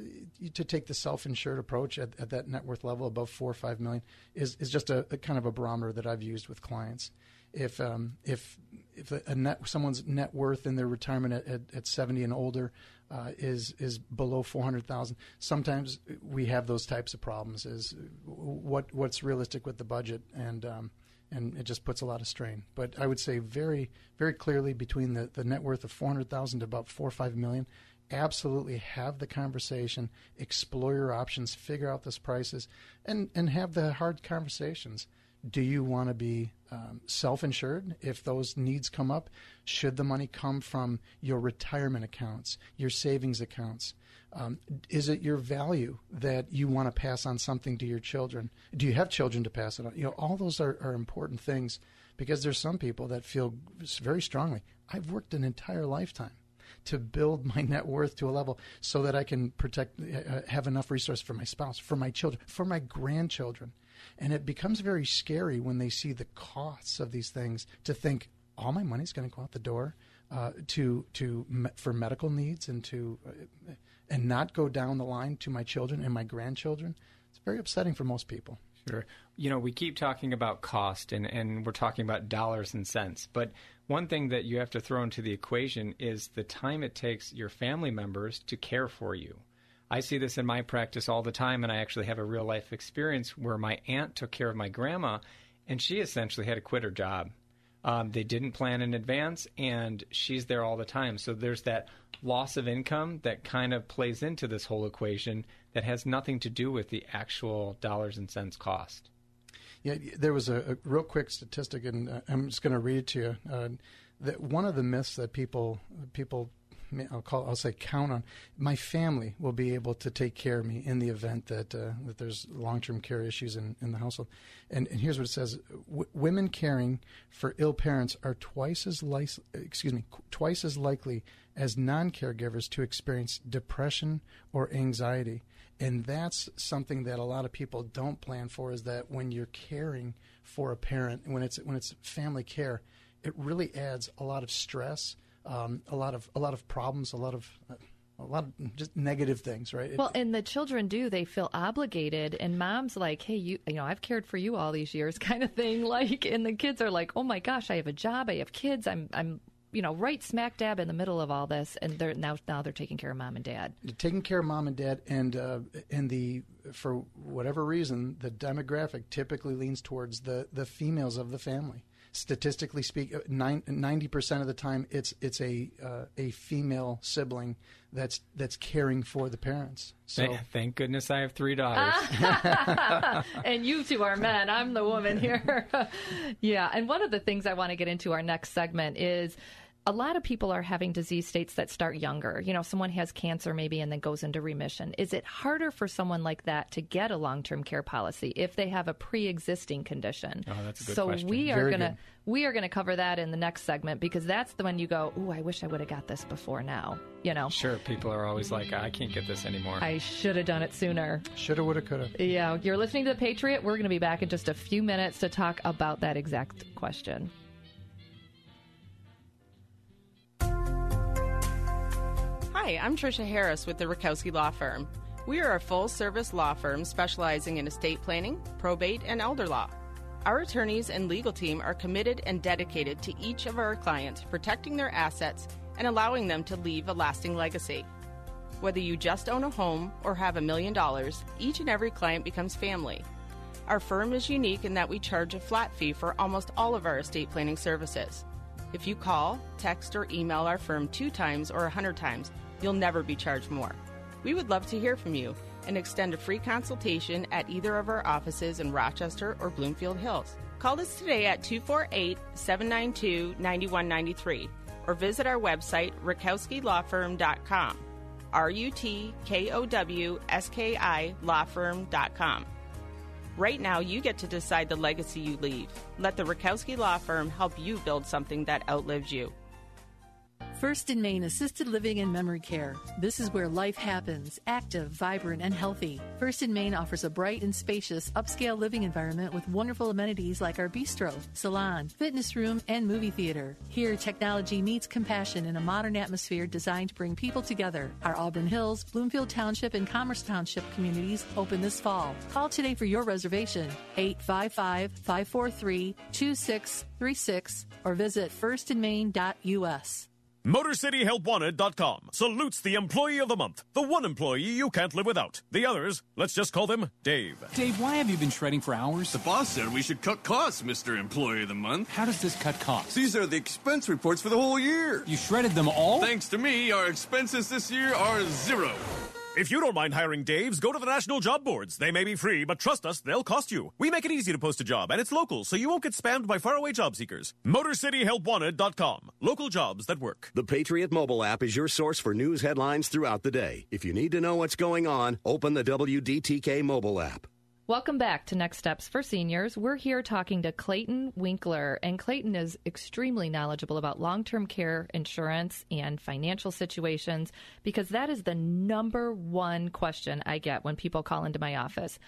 to take the self-insured approach at, at, that net worth level above four or five million is, is just a, a kind of a barometer that I've used with clients if um, if if a net, someone's net worth in their retirement at, at, at 70 and older uh, is is below 400,000 sometimes we have those types of problems is what what's realistic with the budget and um, and it just puts a lot of strain. But I would say very very clearly between the, the net worth of 400,000 to about 4 or 5 million absolutely have the conversation explore your options figure out those prices and and have the hard conversations do you want to be um, self insured if those needs come up? Should the money come from your retirement accounts, your savings accounts? Um, is it your value that you want to pass on something to your children? Do you have children to pass it on? You know, all those are, are important things because there's some people that feel very strongly I've worked an entire lifetime. to build my net worth to a level so that I can protect, uh, have enough resources for my spouse, for my children, for my grandchildren. And it becomes very scary when they see the costs of these things to think all my money's going to go out the door uh, to to me- for medical needs and to uh, and not go down the line to my children and my grandchildren. It's very upsetting for most people. Sure. You know, we keep talking about cost and, and we're talking about dollars and cents. But one thing that you have to throw into the equation is the time it takes your family members to care for you. I see this in my practice all the time, and I actually have a real life experience where my aunt took care of my grandma, and she essentially had to quit her job. Um, they didn't plan in advance, and she's there all the time. So there's that loss of income that kind of plays into this whole equation that has nothing to do with the actual dollars and cents cost. Yeah, there was a, a real quick statistic, and uh, I'm just going to read it to you. Uh, that one of the myths that people people I'll call I'll say count on my family will be able to take care of me in the event that uh, that there's long term care issues in, in the household. And, and here's what it says: w- women caring for ill parents are twice as li- excuse me twice as likely as non caregivers to experience depression or anxiety. And that's something that a lot of people don't plan for. Is that when you're caring for a parent, when it's when it's family care, it really adds a lot of stress um, a lot of a lot of problems, a lot of a lot of just negative things, right? Well, and the children do; they feel obligated, and mom's like, "Hey, you, you know, I've cared for you all these years," kind of thing. Like, and the kids are like, "Oh my gosh, I have a job, I have kids, I'm, I'm." You know, right smack dab in the middle of all this, and they're now now they're taking care of mom and dad. taking care of mom and dad, and uh, and the for whatever reason, the demographic typically leans towards the the females of the family statistically speak, uh, ninety percent of the time, it's it's a uh, a female sibling that's that's caring for the parents. So thank, thank goodness I have three daughters. and you two are men. I'm the woman here. yeah, and one of the things I want to get into our next segment is a lot of people are having disease states that start younger. You know, someone has cancer maybe and then goes into remission. Is it harder for someone like that to get a long term care policy if they have a pre existing condition? Oh, that's a good question. so question. we are gonna we are gonna cover that in the next segment because that's the one you go, Ooh, I wish I would have got this before now. You know. Sure, people are always like, I can't get this anymore. I should have done it sooner. Shoulda, woulda, coulda. Yeah, you're listening to the Patriot. We're gonna be back in just a few minutes to talk about that exact question. Hi, I'm Tricia Harris with the Rutkowski Law Firm. We are a full service law firm specializing in estate planning, probate, and elder law. Our attorneys and legal team are committed and dedicated to each of our clients protecting their assets and allowing them to leave a lasting legacy. Whether you just own a home or have a million dollars, each and every client becomes family. Our firm is unique in that we charge a flat fee for almost all of our estate planning services. If you call, text, or email our firm two times or a hundred times, you'll never be charged more. We would love to hear from you and extend a free consultation at either of our offices in Rochester or Bloomfield Hills. Call us today at 248 792 9193 or visit our website, rutkowskilawfirm.com. R U T K O W S K I lawfirm.com. Right now, you get to decide the legacy you leave. Let the Rutkowski Law Firm help you build something that outlives you. First in Maine Assisted Living and Memory Care. This is where life happens, active, vibrant, and healthy. First in Maine offers a bright and spacious upscale living environment with wonderful amenities like our bistro, salon, fitness room, and movie theater. Here, technology meets compassion in a modern atmosphere designed to bring people together. Our Auburn Hills, Bloomfield Township, and Commerce Township communities open this fall. Call today for your reservation, 855 543 2636, or visit firstinmaine.us. MotorCityHelpWanted.com salutes the employee of the month, the one employee you can't live without. The others, let's just call them Dave. Dave, why have you been shredding for hours? The boss said we should cut costs, Mr. Employee of the Month. How does this cut costs? These are the expense reports for the whole year. You shredded them all? Thanks to me, our expenses this year are zero. If you don't mind hiring Daves, go to the national job boards. They may be free, but trust us, they'll cost you. We make it easy to post a job, and it's local, so you won't get spammed by faraway job seekers. MotorCityHelpWanted.com. Local jobs that work. The Patriot mobile app is your source for news headlines throughout the day. If you need to know what's going on, open the WDTK mobile app. Welcome back to Next Steps for Seniors. We're here talking to Clayton Winkler, and Clayton is extremely knowledgeable about long term care insurance and financial situations because that is the number one question I get when people call into my office.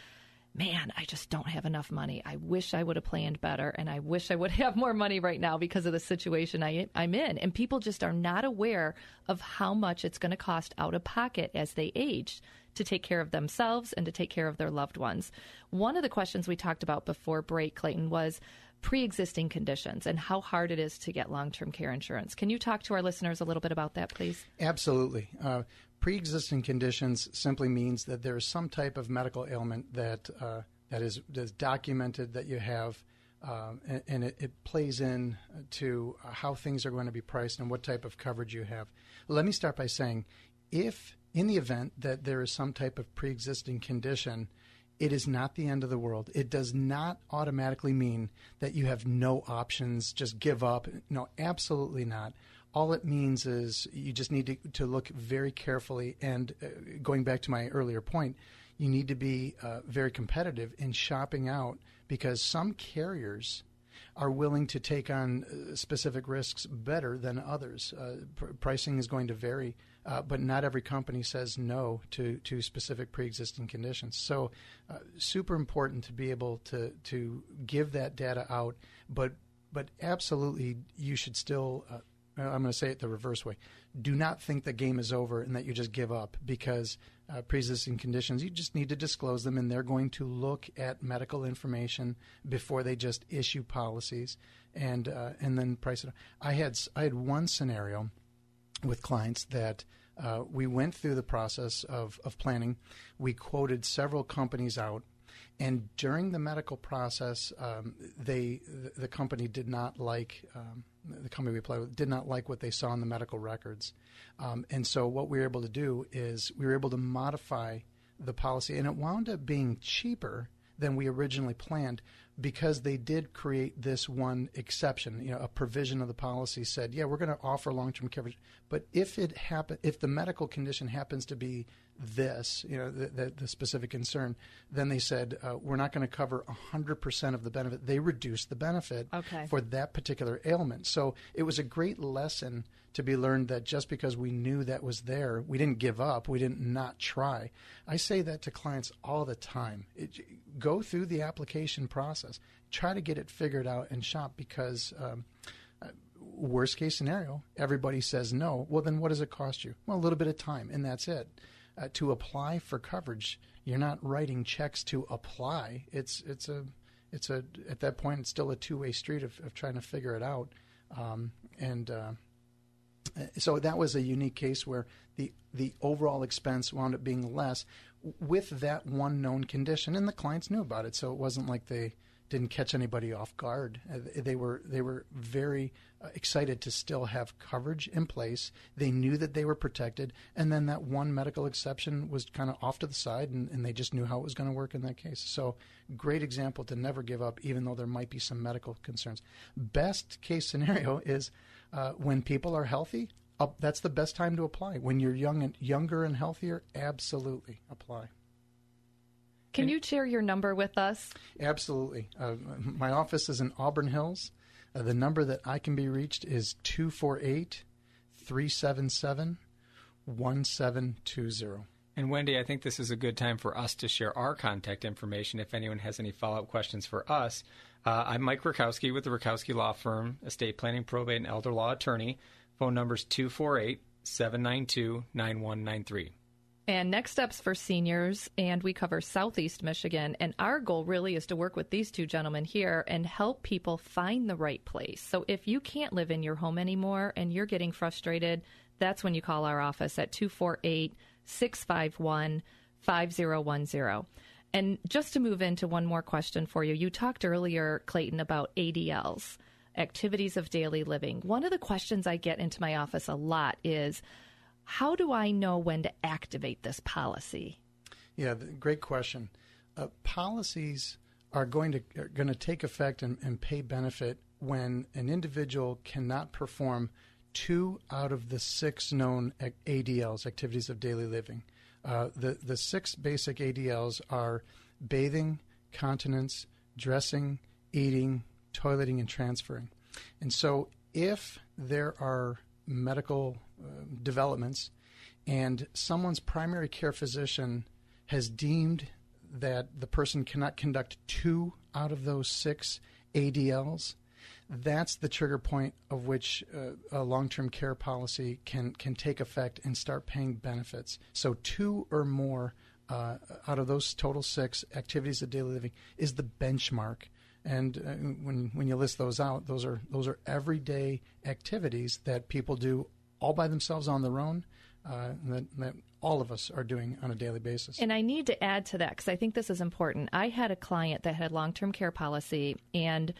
Man, I just don't have enough money. I wish I would have planned better, and I wish I would have more money right now because of the situation I, I'm in. And people just are not aware of how much it's going to cost out of pocket as they age to take care of themselves and to take care of their loved ones. One of the questions we talked about before break, Clayton, was pre existing conditions and how hard it is to get long term care insurance. Can you talk to our listeners a little bit about that, please? Absolutely. Uh, pre existing conditions simply means that there is some type of medical ailment that, uh, that, is, that is documented that you have. Um, and, and it, it, plays in to how things are going to be priced and what type of coverage you have. Let me start by saying if in the event that there is some type of pre existing condition, it is not the end of the world. It does not automatically mean that you have no options, just give up. No, absolutely not. All it means is you just need to, to look very carefully. And uh, going back to my earlier point, you need to be uh, very competitive in shopping out because some carriers are willing to take on uh, specific risks better than others. Uh, pr- pricing is going to vary uh, but not every company says no to, to specific pre-existing conditions. So, uh, super important to be able to to give that data out. But but absolutely, you should still. Uh, I'm going to say it the reverse way. Do not think the game is over and that you just give up because uh, pre-existing conditions. You just need to disclose them, and they're going to look at medical information before they just issue policies and uh, and then price it. I had I had one scenario with clients that uh, we went through the process of, of planning. We quoted several companies out. And during the medical process, um, they the, company did not like um, the company we applied with did not like what they saw in the medical records, um, and so what we were able to do is we were able to modify the policy, and it wound up being cheaper than we originally planned because they did create this one exception. You know, a provision of the policy said, "Yeah, we're going to offer long-term coverage, but if it happen, if the medical condition happens to be this, you know, the, the, the specific concern, then they said uh, we're not going to cover 100% of the benefit. They reduced the benefit okay. for that particular ailment. So it was a great lesson to be learned that just because we knew that was there, we didn't give up, we didn't not try. I say that to clients all the time. It, go through the application process, try to get it figured out and shop because. Um, uh, worst case scenario, everybody says no. Well, then what does it cost you? Well, a little bit of time, and that's it. Uh, to apply for coverage, you're not writing checks to apply. It's it's a it's a at that point it's still a two way street of, of trying to figure it out. Um, and uh, so that was a unique case where the the overall expense wound up being less with that one known condition, and the clients knew about it. So it wasn't like they didn't catch anybody off guard. Uh, they were they were very uh, excited to still have coverage in place. They knew that they were protected, and then that one medical exception was kind of off to the side, and, and they just knew how it was going to work in that case. So, great example to never give up, even though there might be some medical concerns. Best case scenario is uh, when people are healthy. Uh, that's the best time to apply. When you're young and younger and healthier, absolutely apply. Can you share your number with us? Absolutely. Uh, my office is in Auburn Hills. Uh, the number that I can be reached is 248 377 1720. And Wendy, I think this is a good time for us to share our contact information if anyone has any follow up questions for us. Uh, I'm Mike Rutkowski with the Rutkowski Law Firm, estate planning, probate, and elder law attorney. Phone number is 248 792 9193 and next steps for seniors and we cover southeast michigan. And our goal really is to work with these two gentlemen here and help people find the right place. So if you can't live in your home anymore and you're getting frustrated that's when you call our office at 248 651 5010 and just to move into one more question for you you talked earlier clayton about adls activities of daily living. One of the questions i get into my office a lot is how do I know when to activate this policy? Yeah, great question. Uh, policies are going to are going to take effect and, and pay benefit when an individual cannot perform two out of the six known ADLs, activities of daily living. Uh, the the six basic ADLs are bathing, continence, dressing, eating, toileting, and transferring. And so, if there are medical developments and someone's primary care physician has deemed that the person cannot conduct two out of those six ADLs, that's the trigger point of which uh, a long-term care policy can can take effect and start paying benefits. So two or more uh, out of those total six activities of daily living is the benchmark. And uh, when when you list those out, those are those are everyday activities that people do all by themselves on their own. Uh, that, that all of us are doing on a daily basis. And I need to add to that because I think this is important. I had a client that had long term care policy and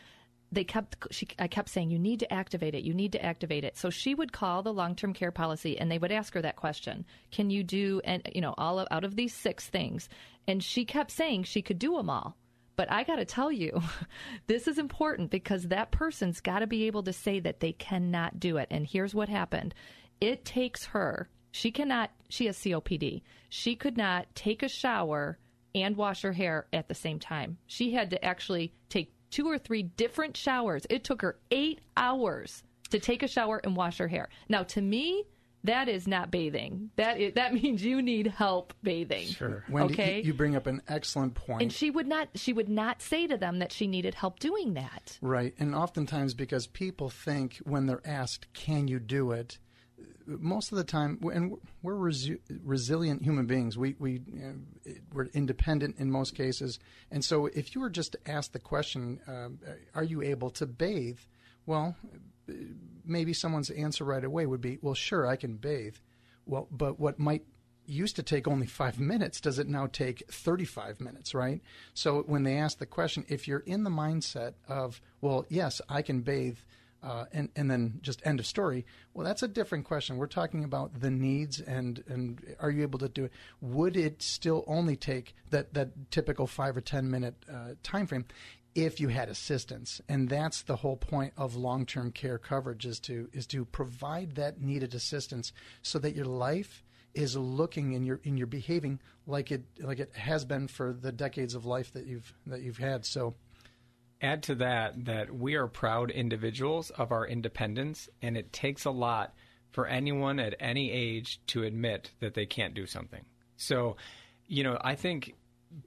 they kept she, I kept saying you need to activate it you need to activate it so she would call the long-term care policy and they would ask her that question can you do and you know all of, out of these six things and she kept saying she could do them all but I got to tell you this is important because that person's got to be able to say that they cannot do it and here's what happened it takes her she cannot she has COPD she could not take a shower and wash her hair at the same time she had to actually take two or three different showers. It took her eight hours to take a shower and wash her hair. Now, to me, that is not bathing. That is, that means you need help bathing. Sure. Wendy, okay. You bring up an excellent point. And she would not. She would not say to them that she needed help doing that. Right. And oftentimes, because people think when they're asked, "Can you do it?" most of the time, and we're resi- resilient human beings. We we uh, we're independent in most cases, and so if you were just to ask the question, uh, "Are you able to bathe?" Well, maybe someone's answer right away would be, "Well, sure, I can bathe." Well, but what might used to take only five minutes does it now take 35 minutes, right? So when they ask the question, if you're in the mindset of, well, yes, I can bathe uh, and and then just end of story. Well, that's a different question. We're talking about the needs and and are you able to do it? Would it still only take that that typical five or ten minute uh, time frame? If you had assistance, and that's the whole point of long-term care coverage is to is to provide that needed assistance so that your life is looking and you're and you're behaving like it like it has been for the decades of life that you've that you've had. So add to that that we are proud individuals of our independence, and it takes a lot for anyone at any age to admit that they can't do something. So, you know, I think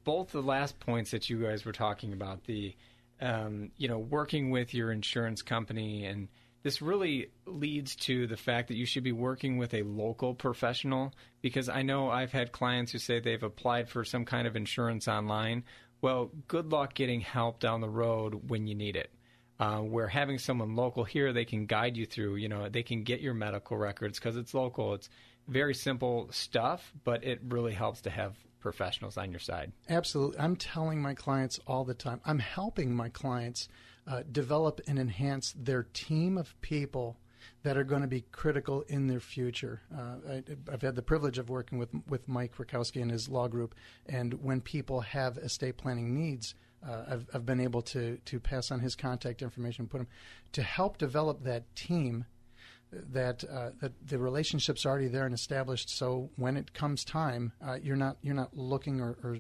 both the last points that you guys were talking about, the, um, you know, working with your insurance company, and this really leads to the fact that you should be working with a local professional because I know I've had clients who say they've applied for some kind of insurance online well, good luck getting help down the road when you need it. Uh, where having someone local here, they can guide you through. You know, they can get your medical records because it's local. It's very simple stuff, but it really helps to have professionals on your side. Absolutely. I'm telling my clients all the time. I'm helping my clients uh, develop and enhance their team of people that are going to be critical in their future. Uh, I, have had the privilege of working with with Mike Rutkowski and his law group, and when people have estate planning needs, uh, I've, I've been able to to pass on his contact information, put him to help develop that team. That uh, that the relationship's already there and established. So when it comes time, uh, you're not you're not looking or, or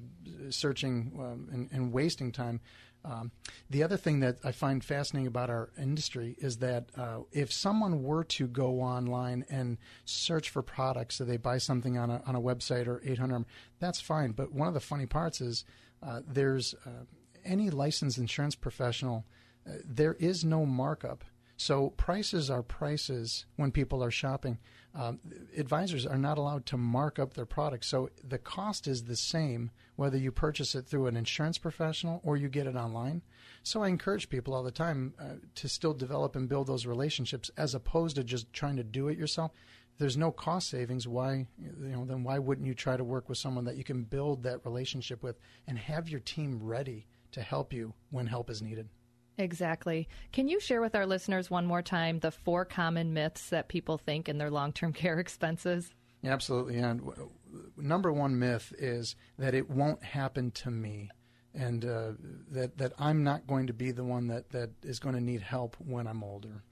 searching um, and, and wasting time um, the other thing that I find fascinating about our industry is that uh, if someone were to go online and search for products, so they buy something on a, on a website or 800, that's fine. But one of the funny parts is uh, there's uh, any licensed insurance professional, uh, there is no markup. So prices are prices when people are shopping. Um, advisors are not allowed to mark up their products. So the cost is the same whether you purchase it through an insurance professional or you get it online. So I encourage people all the time uh, to still develop and build those relationships as opposed to just trying to do it yourself. There's no cost savings, why you know then why wouldn't you try to work with someone that you can build that relationship with and have your team ready to help you when help is needed? Exactly. Can you share with our listeners one more time the four common myths that people think in their long term care expenses? Absolutely. And number one myth is that it won't happen to me. And uh, that, that I'm not going to be the one that, that is going to need help when I'm older.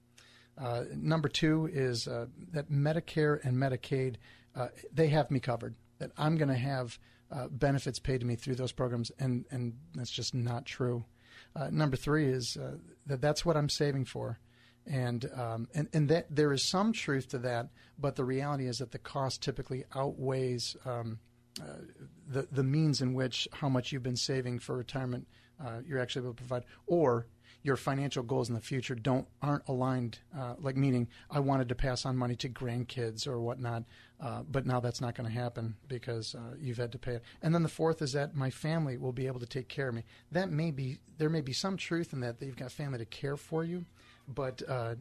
Uh, number two is uh, that Medicare and Medicaid, uh, they have me covered. That I'm going to have uh, benefits paid to me through those programs, and, and that's just not true. Uh, number three is uh, that that's what I'm saving for. And, um, and, and that there is some truth to that, but the reality is that the cost typically outweighs um, uh, the, the means in which how much you've been saving for retirement uh, you're actually able to provide, or your financial goals in the future don't aren't aligned. Uh, like meaning, I wanted to pass on money to grandkids or whatnot, uh, but now that's not going to happen because uh, you've had to pay it. And then the fourth is that my family will be able to take care of me. That may be there may be some truth in that that you've got family to care for you, but uh,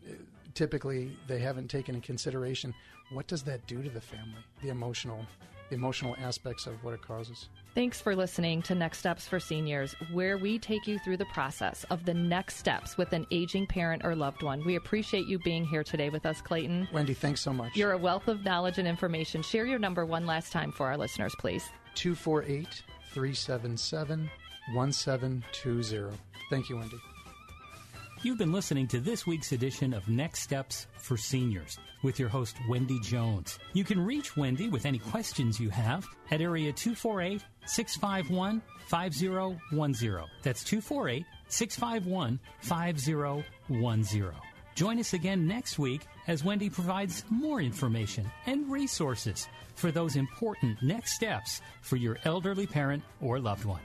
typically they haven't taken in consideration what does that do to the family, the emotional the emotional aspects of what it causes. Thanks for listening to Next Steps for Seniors, where we take you through the process of the next steps with an aging parent or loved one. We appreciate you being here today with us, Clayton. Wendy, thanks so much. You're a wealth of knowledge and information. Share your number one last time for our listeners, please. 248 377 1720. Thank you, Wendy. You've been listening to this week's edition of Next Steps for Seniors with your host, Wendy Jones. You can reach Wendy with any questions you have at area 248 651 5010. That's 248 651 5010. Join us again next week as Wendy provides more information and resources for those important next steps for your elderly parent or loved one.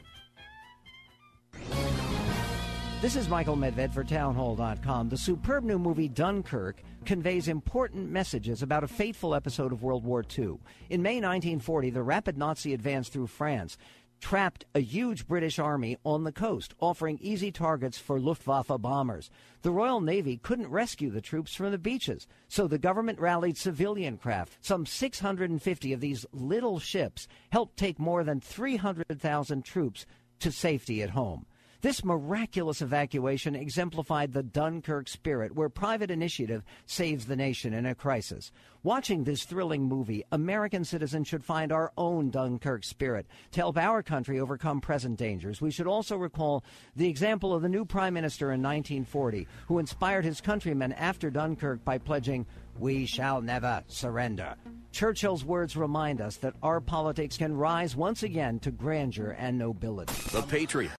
This is Michael Medved for Townhall.com. The superb new movie Dunkirk conveys important messages about a fateful episode of World War II. In May 1940, the rapid Nazi advance through France trapped a huge British army on the coast, offering easy targets for Luftwaffe bombers. The Royal Navy couldn't rescue the troops from the beaches, so the government rallied civilian craft. Some 650 of these little ships helped take more than 300,000 troops to safety at home. This miraculous evacuation exemplified the Dunkirk spirit, where private initiative saves the nation in a crisis. Watching this thrilling movie, American citizens should find our own Dunkirk spirit. To help our country overcome present dangers, we should also recall the example of the new Prime Minister in 1940, who inspired his countrymen after Dunkirk by pledging, We shall never surrender. Churchill's words remind us that our politics can rise once again to grandeur and nobility. The Patriot.